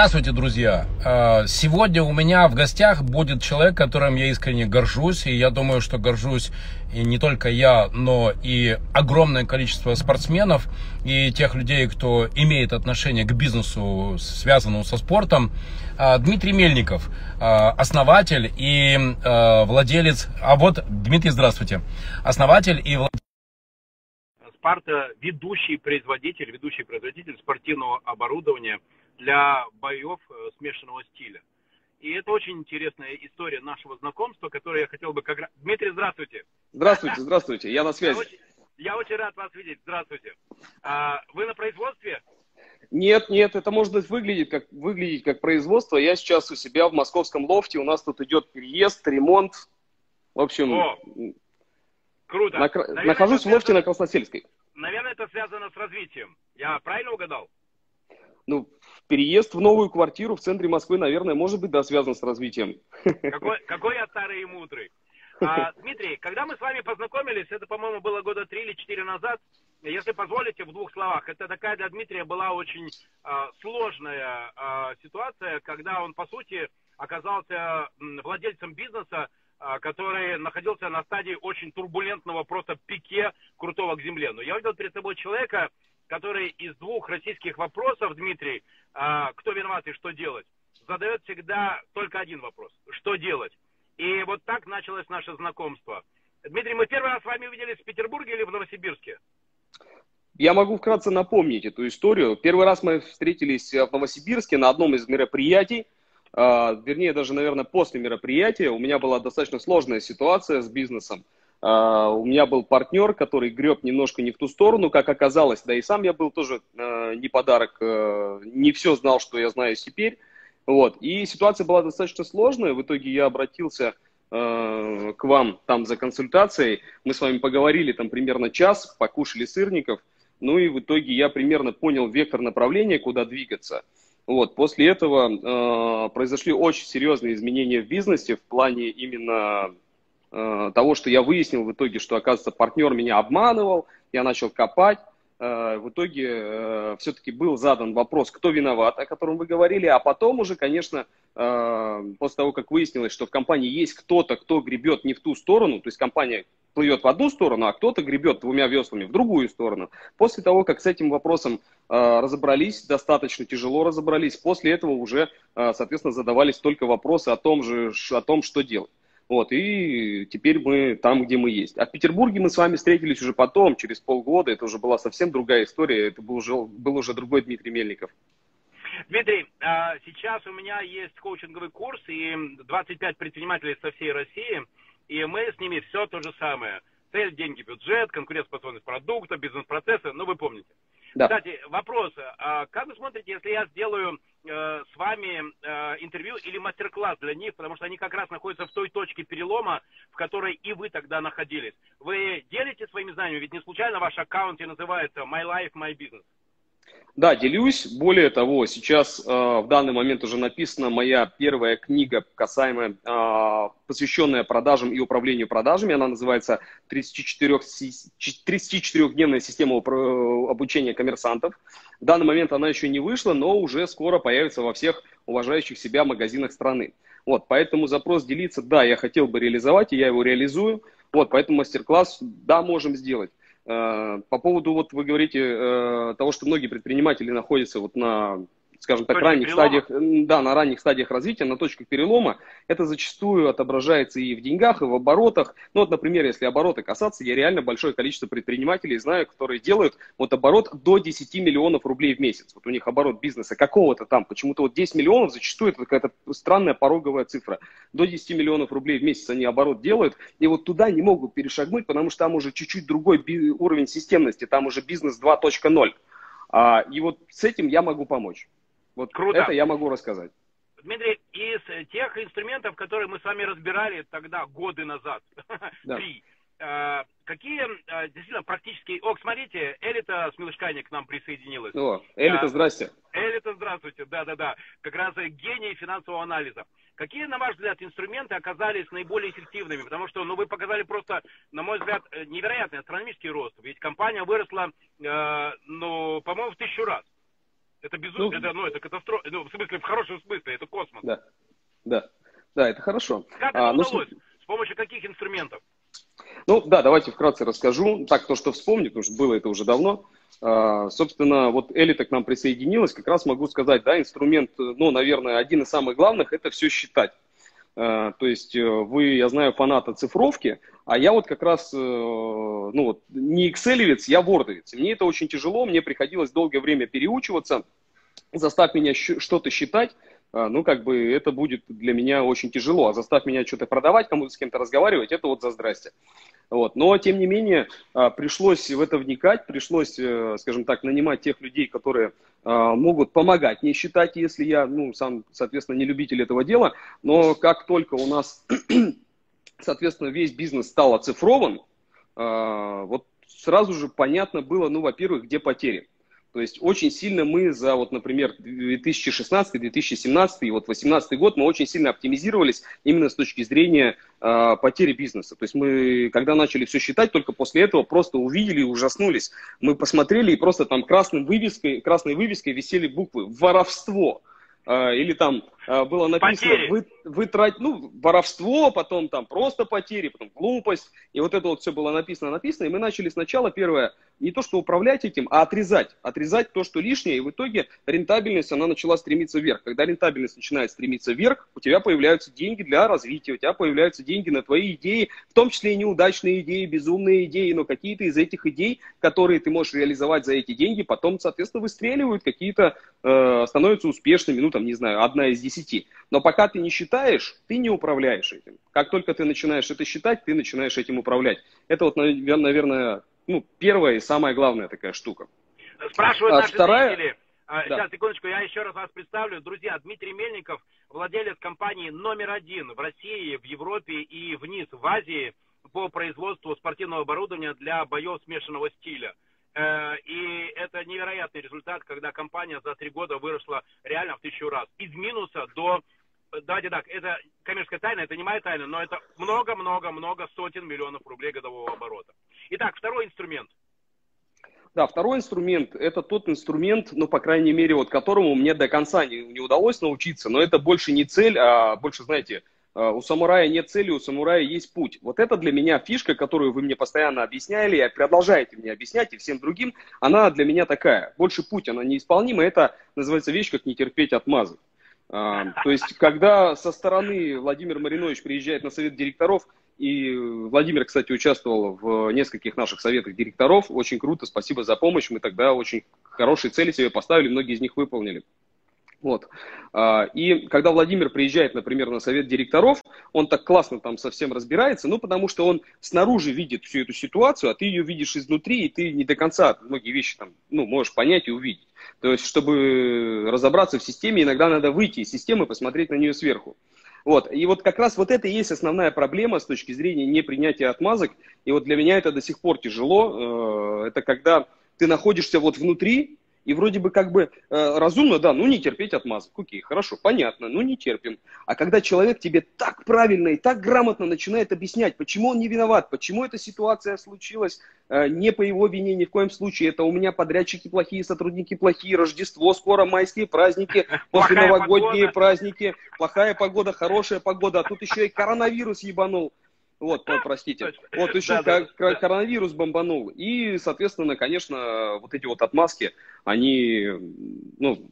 Здравствуйте, друзья! А, сегодня у меня в гостях будет человек, которым я искренне горжусь, и я думаю, что горжусь и не только я, но и огромное количество спортсменов и тех людей, кто имеет отношение к бизнесу, связанному со спортом. А, Дмитрий Мельников, а, основатель и владелец... А вот, Дмитрий, здравствуйте. Основатель и владелец Спарта ведущий производитель, ведущий производитель спортивного оборудования – для боев э, смешанного стиля. И это очень интересная история нашего знакомства, которую я хотел бы как раз... Дмитрий, здравствуйте. Здравствуйте, здравствуйте, я на связи. Я очень, я очень рад вас видеть, здравствуйте. А, вы на производстве? Нет, нет, это может выглядеть как, выглядеть как производство. Я сейчас у себя в московском лофте, у нас тут идет переезд, ремонт. В общем, О, круто. На, наверное, нахожусь в лофте связано, на Красносельской. Наверное, это связано с развитием. Я правильно угадал? Ну, переезд в новую квартиру в центре Москвы, наверное, может быть, да, связан с развитием. Какой, какой я старый и мудрый. А, Дмитрий, когда мы с вами познакомились, это, по-моему, было года три или четыре назад, если позволите, в двух словах, это такая для Дмитрия была очень а, сложная а, ситуация, когда он, по сути, оказался владельцем бизнеса, а, который находился на стадии очень турбулентного просто пике крутого к земле. Но я увидел перед собой человека, который из двух российских вопросов, Дмитрий, кто виноват и что делать, задает всегда только один вопрос. Что делать? И вот так началось наше знакомство. Дмитрий, мы первый раз с вами увиделись в Петербурге или в Новосибирске? Я могу вкратце напомнить эту историю. Первый раз мы встретились в Новосибирске на одном из мероприятий, а, вернее, даже, наверное, после мероприятия. У меня была достаточно сложная ситуация с бизнесом. Uh, у меня был партнер, который греб немножко не в ту сторону, как оказалось, да и сам я был тоже uh, не подарок, uh, не все знал, что я знаю теперь. Вот. И ситуация была достаточно сложная. В итоге я обратился к вам там за консультацией. Мы с вами поговорили там примерно час, покушали сырников. Ну и в итоге я примерно понял вектор направления, куда двигаться. Вот. После этого произошли очень серьезные изменения в бизнесе в плане именно Э, того, что я выяснил в итоге, что, оказывается, партнер меня обманывал, я начал копать. Э, в итоге э, все-таки был задан вопрос, кто виноват, о котором вы говорили, а потом уже, конечно, после того, как выяснилось, что в компании есть кто-то, кто гребет не в ту сторону, то есть компания плывет в одну сторону, а кто-то гребет двумя веслами в другую сторону. После того, как с этим вопросом разобрались, достаточно тяжело разобрались, после этого уже, соответственно, задавались только вопросы о том же, о том, что делать. Вот, и теперь мы там, где мы есть. А в Петербурге мы с вами встретились уже потом, через полгода. Это уже была совсем другая история. Это был уже, был уже другой Дмитрий Мельников. Дмитрий, а, сейчас у меня есть коучинговый курс и 25 предпринимателей со всей России, и мы с ними все то же самое. Цель, деньги, бюджет, конкурентоспособность продукта, бизнес-процессы, ну вы помните. Да. Кстати, вопрос. А как вы смотрите, если я сделаю э, с вами э, интервью или мастер-класс для них, потому что они как раз находятся в той точке перелома, в которой и вы тогда находились. Вы делите своими знаниями, ведь не случайно ваш аккаунт и называется My Life, My Business. Да, делюсь. Более того, сейчас э, в данный момент уже написана моя первая книга, касаемая, э, посвященная продажам и управлению продажами. Она называется 34, 34-дневная система обучения коммерсантов. В данный момент она еще не вышла, но уже скоро появится во всех уважающих себя магазинах страны. Вот, поэтому запрос делиться, да, я хотел бы реализовать, и я его реализую. Вот, поэтому мастер-класс, да, можем сделать. Э, по поводу, вот вы говорите, э, того, что многие предприниматели находятся вот на скажем так, ранних перелома. стадиях, да, на ранних стадиях развития, на точках перелома, это зачастую отображается и в деньгах, и в оборотах. Ну вот, например, если обороты касаться, я реально большое количество предпринимателей знаю, которые делают вот оборот до 10 миллионов рублей в месяц. Вот у них оборот бизнеса какого-то там, почему-то вот 10 миллионов зачастую это какая-то странная пороговая цифра. До 10 миллионов рублей в месяц они оборот делают, и вот туда не могут перешагнуть, потому что там уже чуть-чуть другой уровень системности, там уже бизнес 2.0. А, и вот с этим я могу помочь. Вот Круто. это я могу рассказать. Дмитрий, из тех инструментов, которые мы с вами разбирали тогда, годы назад, да. три, э, какие э, действительно практические... О, смотрите, Элита с Милышкани к нам присоединилась. О, Элита, здрасте. Элита, здравствуйте, да-да-да. Как раз гений финансового анализа. Какие, на ваш взгляд, инструменты оказались наиболее эффективными? Потому что, ну, вы показали просто, на мой взгляд, э, невероятный астрономический рост. Ведь компания выросла, э, ну, по-моему, в тысячу раз. Это безумие, ну, это, ну, это катастрофа, ну, в смысле, в хорошем смысле, это космос. Да, да, да, это хорошо. Как а, это ну, удалось? С помощью каких инструментов? Ну, да, давайте вкратце расскажу, так то, что вспомню, потому что было это уже давно. А, собственно, вот Элита к нам присоединилась, как раз могу сказать, да, инструмент, ну, наверное, один из самых главных, это все считать. А, то есть э, вы, я знаю, фанат оцифровки, а я вот как раз, э, ну вот, не экселевец, я вордовец. Мне это очень тяжело, мне приходилось долгое время переучиваться, заставь меня что-то считать, а, ну, как бы это будет для меня очень тяжело. А заставь меня что-то продавать, кому-то с кем-то разговаривать, это вот за здрасте. Вот. Но, тем не менее, а, пришлось в это вникать, пришлось, э, скажем так, нанимать тех людей, которые а, могут помогать мне считать, если я, ну, сам, соответственно, не любитель этого дела. Но как только у нас, соответственно, весь бизнес стал оцифрован, вот сразу же понятно было, ну, во-первых, где потери. То есть очень сильно мы за, вот, например, 2016, 2017 и вот 2018 год мы очень сильно оптимизировались именно с точки зрения э, потери бизнеса. То есть мы, когда начали все считать, только после этого просто увидели и ужаснулись. Мы посмотрели и просто там красной вывеской, красной вывеской висели буквы «Воровство». Э, или там было написано вы, вытрать, ну, воровство, потом там просто потери, потом глупость. И вот это вот все было написано, написано. И мы начали сначала первое не то, что управлять этим, а отрезать. Отрезать то, что лишнее, и в итоге рентабельность, она начала стремиться вверх. Когда рентабельность начинает стремиться вверх, у тебя появляются деньги для развития, у тебя появляются деньги на твои идеи, в том числе и неудачные идеи, безумные идеи, но какие-то из этих идей, которые ты можешь реализовать за эти деньги, потом, соответственно, выстреливают, какие-то э, становятся успешными, ну, там, не знаю, одна из десяти. Но пока ты не считаешь, ты не управляешь этим. Как только ты начинаешь это считать, ты начинаешь этим управлять. Это вот, наверное, ну, первая и самая главная такая штука. Спрашивают а наши вторая... зрители. А, да. Сейчас, секундочку, я еще раз вас представлю. Друзья, Дмитрий Мельников, владелец компании номер один в России, в Европе и вниз, в Азии по производству спортивного оборудования для боев смешанного стиля. Э, и это невероятный результат, когда компания за три года выросла реально в тысячу раз. Из минуса до давайте так, это коммерческая тайна, это не моя тайна, но это много-много-много сотен миллионов рублей годового оборота. Итак, второй инструмент. Да, второй инструмент – это тот инструмент, ну, по крайней мере, вот которому мне до конца не, не удалось научиться, но это больше не цель, а больше, знаете, у самурая нет цели, у самурая есть путь. Вот это для меня фишка, которую вы мне постоянно объясняли, и продолжаете мне объяснять, и всем другим, она для меня такая. Больше путь, она неисполнима, это называется вещь, как не терпеть отмазок. А, то есть, когда со стороны Владимир Маринович приезжает на совет директоров, и Владимир, кстати, участвовал в нескольких наших советах директоров, очень круто, спасибо за помощь, мы тогда очень хорошие цели себе поставили, многие из них выполнили. Вот. А, и когда Владимир приезжает, например, на совет директоров, он так классно там совсем разбирается, ну, потому что он снаружи видит всю эту ситуацию, а ты ее видишь изнутри, и ты не до конца многие вещи там, ну, можешь понять и увидеть. То есть, чтобы разобраться в системе, иногда надо выйти из системы посмотреть на нее сверху. Вот. И вот как раз вот это и есть основная проблема с точки зрения непринятия отмазок. И вот для меня это до сих пор тяжело. Э, это когда ты находишься вот внутри, и вроде бы как бы э, разумно, да, ну не терпеть отмазок. Окей, хорошо, понятно, ну не терпим. А когда человек тебе так правильно и так грамотно начинает объяснять, почему он не виноват, почему эта ситуация случилась э, не по его вине ни в коем случае, это у меня подрядчики плохие, сотрудники плохие, Рождество, скоро майские праздники, после новогодние праздники, плохая погода, хорошая погода, а тут еще и коронавирус ебанул. Вот, простите. Вот еще да, да, коронавирус бомбанул. И, соответственно, конечно, вот эти вот отмазки, они, ну,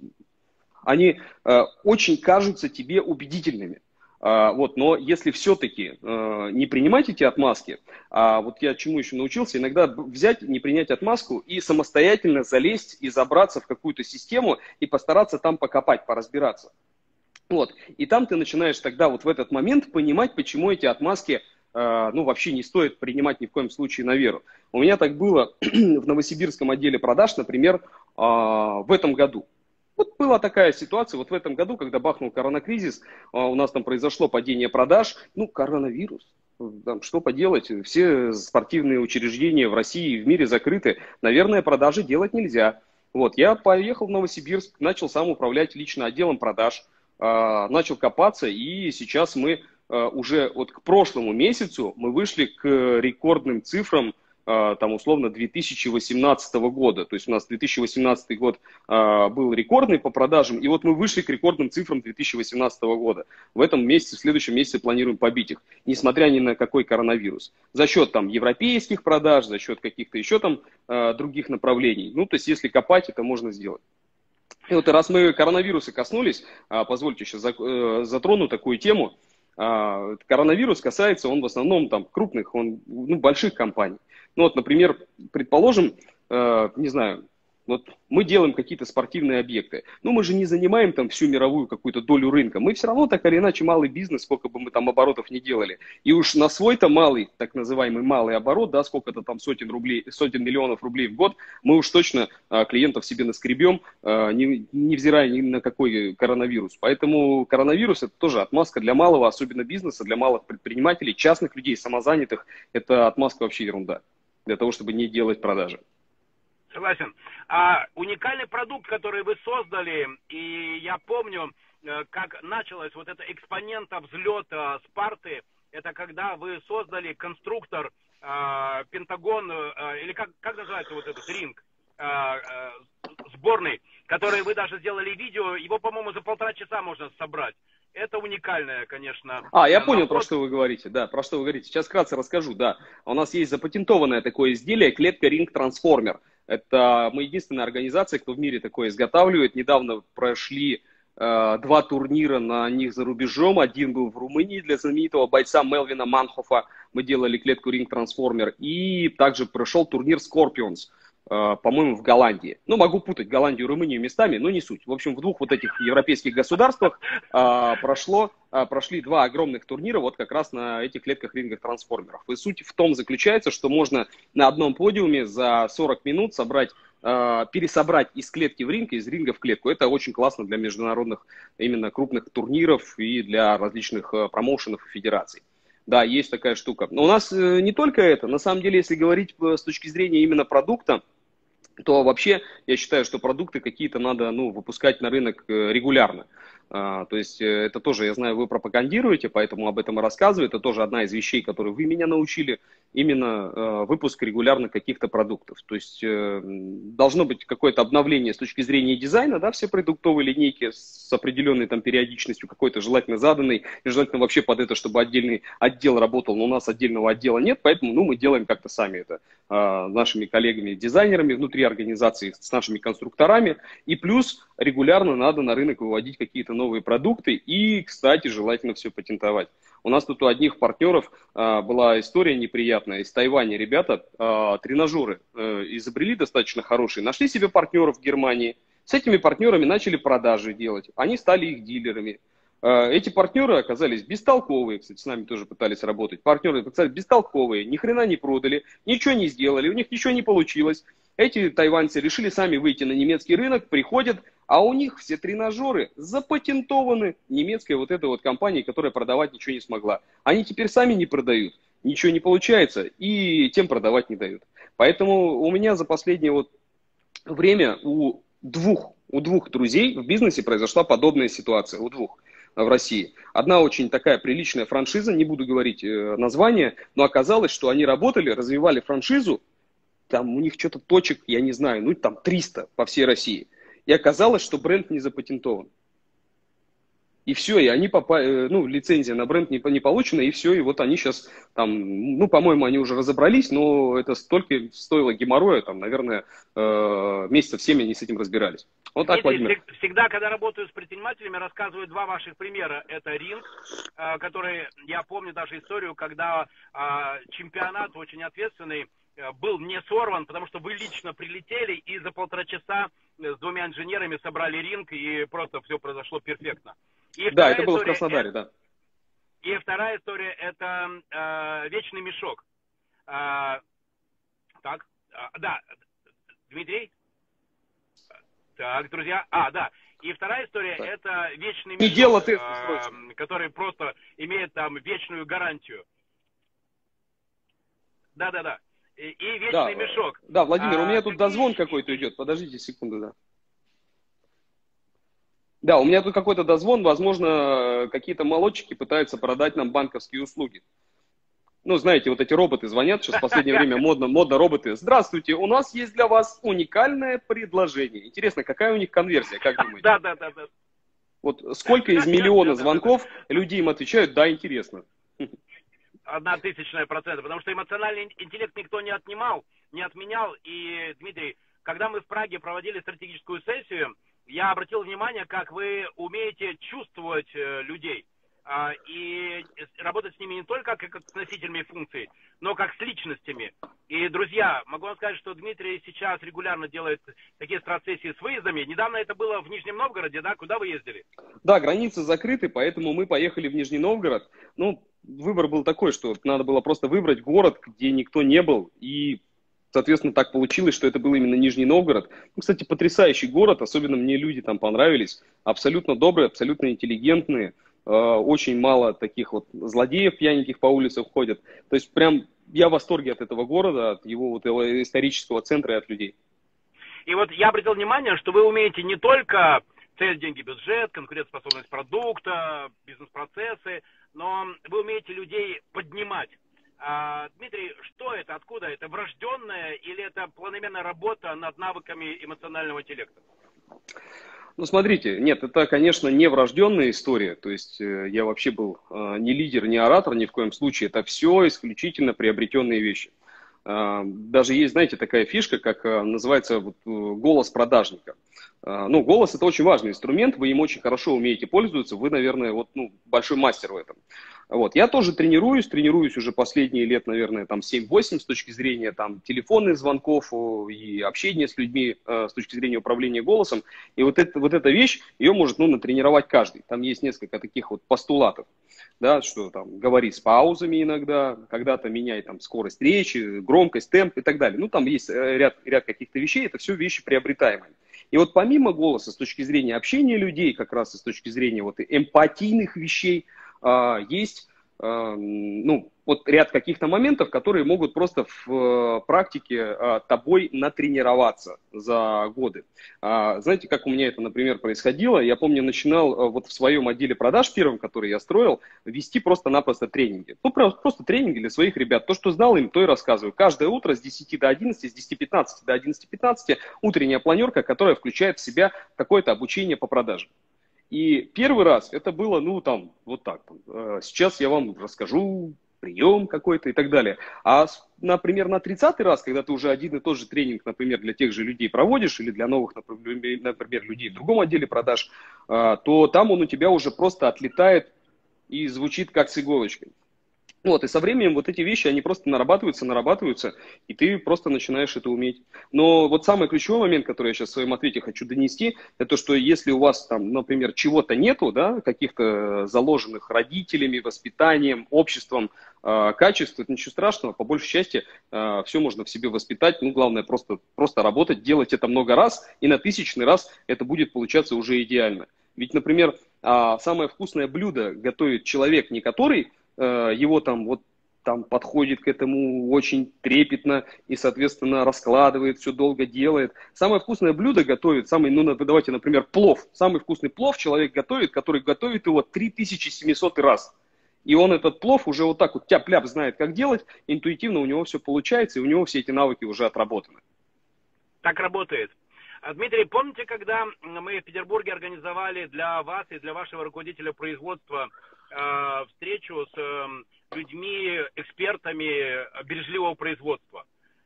они э, очень кажутся тебе убедительными. А, вот, но если все-таки э, не принимать эти отмазки, а вот я чему еще научился, иногда взять, не принять отмазку и самостоятельно залезть и забраться в какую-то систему и постараться там покопать, поразбираться. Вот. И там ты начинаешь тогда вот в этот момент понимать, почему эти отмазки ну, вообще не стоит принимать ни в коем случае на веру. У меня так было в новосибирском отделе продаж, например, э, в этом году. Вот была такая ситуация, вот в этом году, когда бахнул коронакризис, э, у нас там произошло падение продаж, ну, коронавирус, там, что поделать, все спортивные учреждения в России и в мире закрыты, наверное, продажи делать нельзя. Вот, я поехал в Новосибирск, начал сам управлять лично отделом продаж, начал копаться, и сейчас мы Э, уже вот к прошлому месяцу мы вышли к рекордным цифрам а, там условно 2018 года. То есть у нас 2018 год а, был рекордный по продажам, и вот мы вышли к рекордным цифрам 2018 года. В этом месяце, в следующем месяце планируем побить их, несмотря ни на какой коронавирус. За счет там европейских продаж, за счет каких-то еще там а, других направлений. Ну, то есть если копать, это можно сделать. И вот раз мы коронавируса коснулись, позвольте еще э, затрону такую тему. Коронавирус касается, он в основном там крупных, он, ну, больших компаний. Ну вот, например, предположим, э, не знаю, вот мы делаем какие-то спортивные объекты. Ну, мы же не занимаем там всю мировую какую-то долю рынка. Мы все равно так или иначе малый бизнес, сколько бы мы там оборотов не делали. И уж на свой-то малый, так называемый малый оборот, да, сколько-то там сотен рублей, сотен миллионов рублей в год, мы уж точно а, клиентов себе наскребем, а, не, невзирая ни на какой коронавирус. Поэтому коронавирус это тоже отмазка для малого, особенно бизнеса, для малых предпринимателей, частных людей, самозанятых. Это отмазка вообще ерунда для того, чтобы не делать продажи. Согласен. А уникальный продукт, который вы создали, и я помню, э, как началось вот это экспонента взлета Спарты, это когда вы создали конструктор э, Пентагон, э, или как, как называется вот этот ринг э, э, сборный, который вы даже сделали видео, его, по-моему, за полтора часа можно собрать это уникальное, конечно. А, я понял, про что вы говорите, да, про что вы говорите. Сейчас вкратце расскажу, да. У нас есть запатентованное такое изделие, клетка Transformer. Это мы единственная организация, кто в мире такое изготавливает. Недавно прошли э, два турнира на них за рубежом. Один был в Румынии для знаменитого бойца Мелвина Манхофа. Мы делали клетку Ring Transformer. И также прошел турнир Scorpions. Э, по-моему, в Голландии. Ну, могу путать Голландию и Румынию местами, но не суть. В общем, в двух вот этих европейских государствах а, прошло, а, прошли два огромных турнира вот как раз на этих клетках рингах трансформеров. И суть в том заключается, что можно на одном подиуме за 40 минут собрать пересобрать из клетки в ринг, из ринга в клетку. Это очень классно для международных именно крупных турниров и для различных промоушенов и федераций. Да, есть такая штука. Но у нас не только это. На самом деле, если говорить с точки зрения именно продукта, то вообще я считаю, что продукты какие-то надо ну, выпускать на рынок э, регулярно. А, то есть э, это тоже, я знаю, вы пропагандируете, поэтому об этом и рассказываю. Это тоже одна из вещей, которые вы меня научили, именно э, выпуск регулярно каких-то продуктов. То есть э, должно быть какое-то обновление с точки зрения дизайна, да, все продуктовые линейки с определенной там периодичностью, какой-то желательно заданной, и желательно вообще под это, чтобы отдельный отдел работал, но у нас отдельного отдела нет, поэтому ну, мы делаем как-то сами это нашими коллегами-дизайнерами внутри организации, с нашими конструкторами, и плюс регулярно надо на рынок выводить какие-то новые продукты и, кстати, желательно все патентовать. У нас тут у одних партнеров а, была история неприятная. Из Тайваня ребята а, тренажеры а, изобрели достаточно хорошие, нашли себе партнеров в Германии. С этими партнерами начали продажи делать. Они стали их дилерами. А, эти партнеры оказались бестолковые, кстати, с нами тоже пытались работать. Партнеры оказались бестолковые, ни хрена не продали, ничего не сделали, у них ничего не получилось. Эти тайваньцы решили сами выйти на немецкий рынок, приходят, а у них все тренажеры запатентованы немецкой вот этой вот компанией, которая продавать ничего не смогла. Они теперь сами не продают, ничего не получается, и тем продавать не дают. Поэтому у меня за последнее вот время у двух, у двух друзей в бизнесе произошла подобная ситуация, у двух в России. Одна очень такая приличная франшиза, не буду говорить э, название, но оказалось, что они работали, развивали франшизу, там у них что-то точек, я не знаю, ну там 300 по всей России – и оказалось, что бренд не запатентован. И все, и они попали, э, ну, лицензия на бренд не, не получена, и все, и вот они сейчас там, ну, по-моему, они уже разобрались, но это столько стоило геморроя, там, наверное, э, месяцев 7 они с этим разбирались. Вот так, Владимир. Всегда, когда работаю с предпринимателями, рассказываю два ваших примера. Это ринг, э, который, я помню даже историю, когда чемпионат очень ответственный, был не сорван, потому что вы лично прилетели и за полтора часа э, с двумя инженерами собрали ринг, и просто все произошло перфектно. И да, это было в Краснодаре, это, да. И вторая история – это э, вечный мешок. Э, так, э, да, Дмитрий? Так, друзья, а, да. И вторая история – это вечный мешок, дело ты, э, который просто имеет там вечную гарантию. Да-да-да и вечный да, мешок. Да, Владимир, а, у меня тут дозвон какой-то идет. Подождите секунду, да. Да, у меня тут какой-то дозвон, возможно, какие-то молодчики пытаются продать нам банковские услуги. Ну, знаете, вот эти роботы звонят, сейчас в последнее время модно, модно роботы. Здравствуйте, у нас есть для вас уникальное предложение. Интересно, какая у них конверсия, как думаете? Да, да, да. да. Вот сколько из миллиона звонков люди им отвечают, да, интересно. Одна тысячная процента, потому что эмоциональный интеллект никто не отнимал, не отменял. И, Дмитрий, когда мы в Праге проводили стратегическую сессию, я обратил внимание, как вы умеете чувствовать э, людей и работать с ними не только как с носителями функций, но как с личностями. И, друзья, могу вам сказать, что Дмитрий сейчас регулярно делает такие страцессии с выездами. Недавно это было в Нижнем Новгороде, да? Куда вы ездили? Да, границы закрыты, поэтому мы поехали в Нижний Новгород. Ну, выбор был такой, что надо было просто выбрать город, где никто не был, и Соответственно, так получилось, что это был именно Нижний Новгород. Ну, кстати, потрясающий город, особенно мне люди там понравились. Абсолютно добрые, абсолютно интеллигентные. Э, очень мало таких вот злодеев пьяненьких по улицам ходят. То есть прям я в восторге от этого города, от его вот его исторического центра и от людей. И вот я обратил внимание, что вы умеете не только цель, деньги, бюджет, конкурентоспособность продукта, бизнес-процессы, но вы умеете людей поднимать. А, Дмитрий, что это, откуда это, врожденная или это планомерная работа над навыками эмоционального интеллекта? Ну, смотрите, нет, это, конечно, не врожденная история. То есть э, я вообще был э, не лидер, не оратор ни в коем случае. Это все исключительно приобретенные вещи. Э, даже есть, знаете, такая фишка, как называется вот, голос продажника. Ну, голос это очень важный инструмент, вы им очень хорошо умеете пользоваться, вы, наверное, вот, ну, большой мастер в этом. Вот. Я тоже тренируюсь, тренируюсь уже последние лет, наверное, там 7-8 с точки зрения там, телефонных звонков и общения с людьми э, с точки зрения управления голосом. И вот, это, вот эта вещь, ее может ну, натренировать каждый. Там есть несколько таких вот постулатов, да, что там говори с паузами иногда, когда-то меняй там скорость речи, громкость, темп и так далее. Ну, там есть э, ряд, ряд каких-то вещей, это все вещи приобретаемые. И вот помимо голоса, с точки зрения общения людей, как раз и с точки зрения вот эмпатийных вещей, есть а, ну, вот ряд каких-то моментов, которые могут просто в э, практике а, тобой натренироваться за годы. Знаете, как у меня это, например, происходило? Я помню, начинал вот в своем отделе продаж первым, который я строил, вести просто-напросто тренинги. Ну, просто тренинги для своих ребят. То, что знал им, то и рассказываю. Каждое утро с 10 до 11, с 10.15 до 11.15 утренняя планерка, которая включает в себя какое-то обучение по продажам. И первый раз это было, ну, там, вот так. Там. Сейчас я вам расскажу прием какой-то и так далее. А, например, на 30-й раз, когда ты уже один и тот же тренинг, например, для тех же людей проводишь или для новых, например, людей в другом отделе продаж, а, то там он у тебя уже просто отлетает и звучит как с иголочкой. Вот, и со временем вот эти вещи, они просто нарабатываются, нарабатываются, и ты просто начинаешь это уметь. Но вот самый ключевой момент, который я сейчас в своем ответе хочу донести, это что если у вас там, например, чего-то нету, да, каких-то заложенных родителями, воспитанием, обществом э, качеств, это ничего страшного, по большей части э, все можно в себе воспитать, ну, главное просто, просто работать, делать это много раз, и на тысячный раз это будет получаться уже идеально. Ведь, например, э, самое вкусное блюдо готовит человек, не который его там вот там подходит к этому очень трепетно и, соответственно, раскладывает, все долго делает. Самое вкусное блюдо готовит, самый, ну, давайте, например, плов. Самый вкусный плов человек готовит, который готовит его 3700 раз. И он этот плов уже вот так вот тяп-ляп знает, как делать, интуитивно у него все получается, и у него все эти навыки уже отработаны. Так работает. А, Дмитрий, помните, когда мы в Петербурге организовали для вас и для вашего руководителя производства э, встречу с э, людьми, экспертами бережливого производства?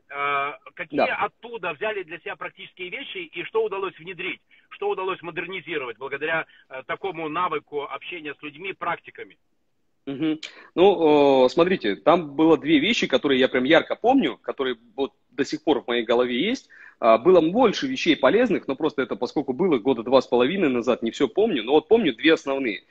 Э, какие да. оттуда взяли для себя практические вещи и что удалось внедрить? Что удалось модернизировать благодаря э, такому навыку общения с людьми, практиками? Угу. Ну, смотрите, там было две вещи, которые я прям ярко помню, которые вот до сих пор в моей голове есть. А, было больше вещей полезных, но просто это, поскольку было года два с половиной назад, не все помню, но вот помню две основные.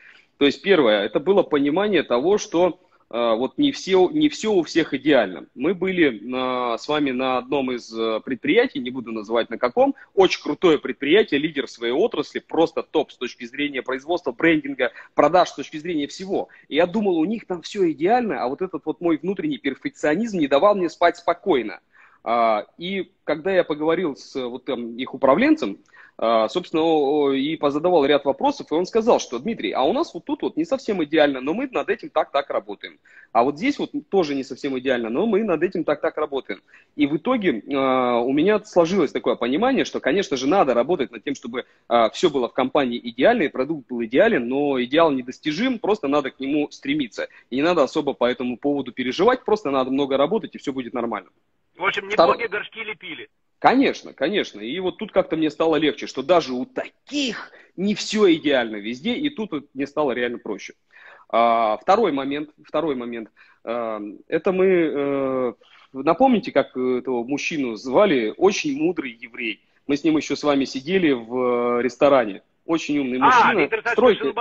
То есть первое, это было понимание того, что э, вот не все, не все у всех идеально. Мы были э, с вами на одном из э, предприятий, не буду называть на каком, очень крутое предприятие, лидер своей отрасли, просто топ с точки зрения производства, брендинга, продаж, с точки зрения всего. И я думал, у них там все идеально, а вот этот вот мой внутренний перфекционизм не давал мне спать спокойно. А, и когда я поговорил с вот там, их управленцем, а, собственно, и позадавал ряд вопросов, и он сказал, что, Дмитрий, а у нас вот тут вот не совсем идеально, но мы над этим так-так работаем. А вот здесь вот тоже не совсем идеально, но мы над этим так-так работаем. И в итоге а, у меня сложилось такое понимание, что, конечно же, надо работать над тем, чтобы все было в компании идеально, и продукт был идеален, но идеал недостижим, просто надо к нему стремиться. И не надо особо по этому поводу переживать, просто надо много работать, и все будет нормально. В общем, не Второй... боги горшки лепили. Конечно, конечно. И вот тут как-то мне стало легче, что даже у таких не все идеально везде, и тут мне стало реально проще. А, второй момент, второй момент. А, это мы, а, напомните, как этого мужчину звали, очень мудрый еврей. Мы с ним еще с вами сидели в э, ресторане. Очень умный а, мужчина. А, Стройки.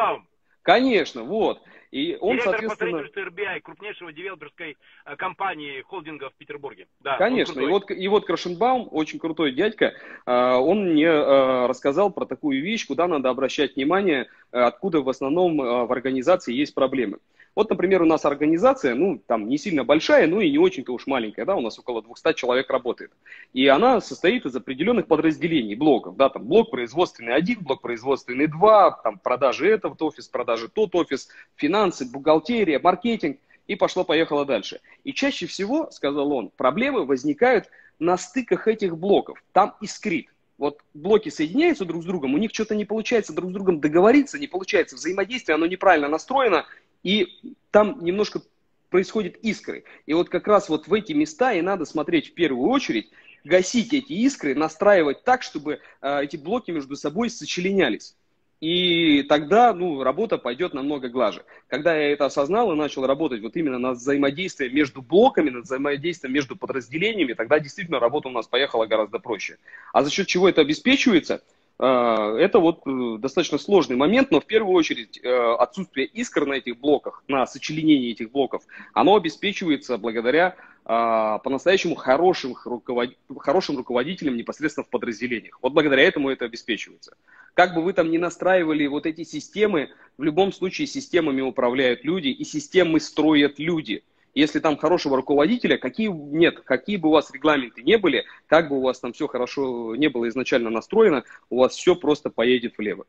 Конечно, вот. И он, Директор соответственно... по строительству RBI, крупнейшего девелоперской э, компании холдинга в Петербурге. Да, Конечно, и вот, и вот Крашенбаум, очень крутой дядька, э, он мне э, рассказал про такую вещь, куда надо обращать внимание, откуда в основном в организации есть проблемы. Вот, например, у нас организация, ну, там не сильно большая, ну и не очень-то уж маленькая, да, у нас около 200 человек работает. И она состоит из определенных подразделений, блоков, да, там блок производственный один, блок производственный два, там продажи этот офис, продажи тот офис, финансы, бухгалтерия, маркетинг, и пошло-поехало дальше. И чаще всего, сказал он, проблемы возникают на стыках этих блоков, там искрит. Вот блоки соединяются друг с другом, у них что-то не получается друг с другом договориться, не получается взаимодействие, оно неправильно настроено, и там немножко происходят искры. И вот как раз вот в эти места и надо смотреть в первую очередь, гасить эти искры, настраивать так, чтобы э, эти блоки между собой сочленялись. И тогда ну, работа пойдет намного глаже. Когда я это осознал и начал работать вот именно над взаимодействием между блоками, над взаимодействием между подразделениями, тогда действительно работа у нас поехала гораздо проще. А за счет чего это обеспечивается – это вот э, достаточно сложный момент, но в первую очередь э, отсутствие искр на этих блоках, на сочленении этих блоков, оно обеспечивается благодаря а, по-настоящему хорошим, руковод... хорошим руководителям непосредственно в подразделениях. Вот благодаря этому это обеспечивается. Как бы вы там ни настраивали вот эти системы, в любом случае системами управляют люди, и системы строят люди – если там хорошего руководителя, какие нет, какие бы у вас регламенты не были, как бы у вас там все хорошо не было изначально настроено, у вас все просто поедет влево.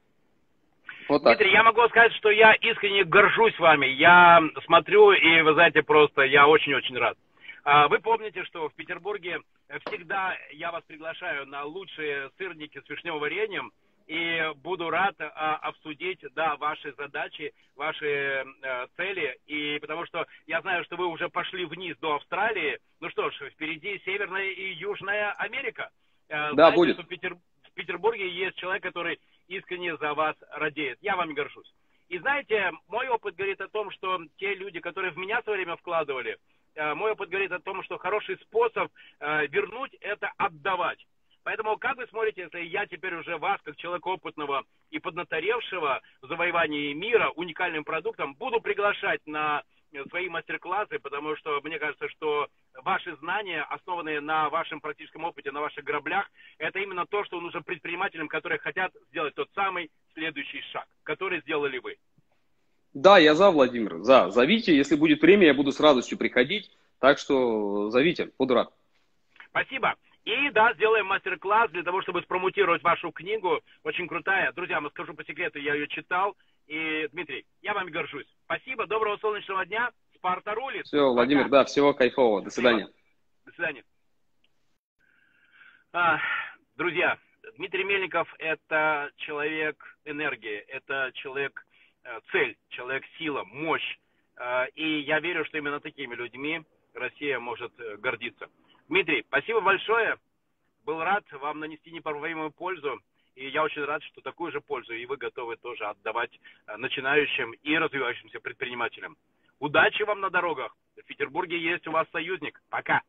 Вот так. Дмитрий, я могу сказать, что я искренне горжусь вами. Я смотрю, и вы знаете, просто я очень-очень рад. А, вы помните, что в Петербурге всегда я вас приглашаю на лучшие сырники с вишневым вареньем и буду рад а, обсудить, да, ваши задачи, ваши а, цели, и потому что я знаю, что вы уже пошли вниз до Австралии, ну что ж, впереди Северная и Южная Америка. А, да, Знаете, будет. в, Петер... в Петербурге есть человек, который искренне за вас радеет. Я вам горжусь. И знаете, мой опыт говорит о том, что те люди, которые в меня в свое время вкладывали, мой опыт говорит о том, что хороший способ вернуть – это отдавать. Поэтому как вы смотрите, если я теперь уже вас, как человека опытного и поднаторевшего в завоевании мира уникальным продуктом, буду приглашать на свои мастер-классы, потому что мне кажется, что ваши знания, основанные на вашем практическом опыте, на ваших граблях, это именно то, что нужно предпринимателям, которые хотят сделать тот самый следующий шаг, который сделали вы. Да, я за, Владимир, за. Зовите, если будет время, я буду с радостью приходить. Так что зовите, буду рад. Спасибо. И да, сделаем мастер-класс для того, чтобы спромутировать вашу книгу. Очень крутая. Друзья, мы скажу по секрету, я ее читал. И, Дмитрий, я вами горжусь. Спасибо, доброго солнечного дня. Спарта рулит. Все, Владимир, Пока. да, всего кайфового. До свидания. До свидания. А, друзья, Дмитрий Мельников – это человек энергии, это человек э, цель, человек сила, мощь. Э, и я верю, что именно такими людьми Россия может э, гордиться. Дмитрий, спасибо большое. Был рад вам нанести неповторимую пользу. И я очень рад, что такую же пользу и вы готовы тоже отдавать э, начинающим и развивающимся предпринимателям. Удачи вам на дорогах. В Петербурге есть у вас союзник. Пока.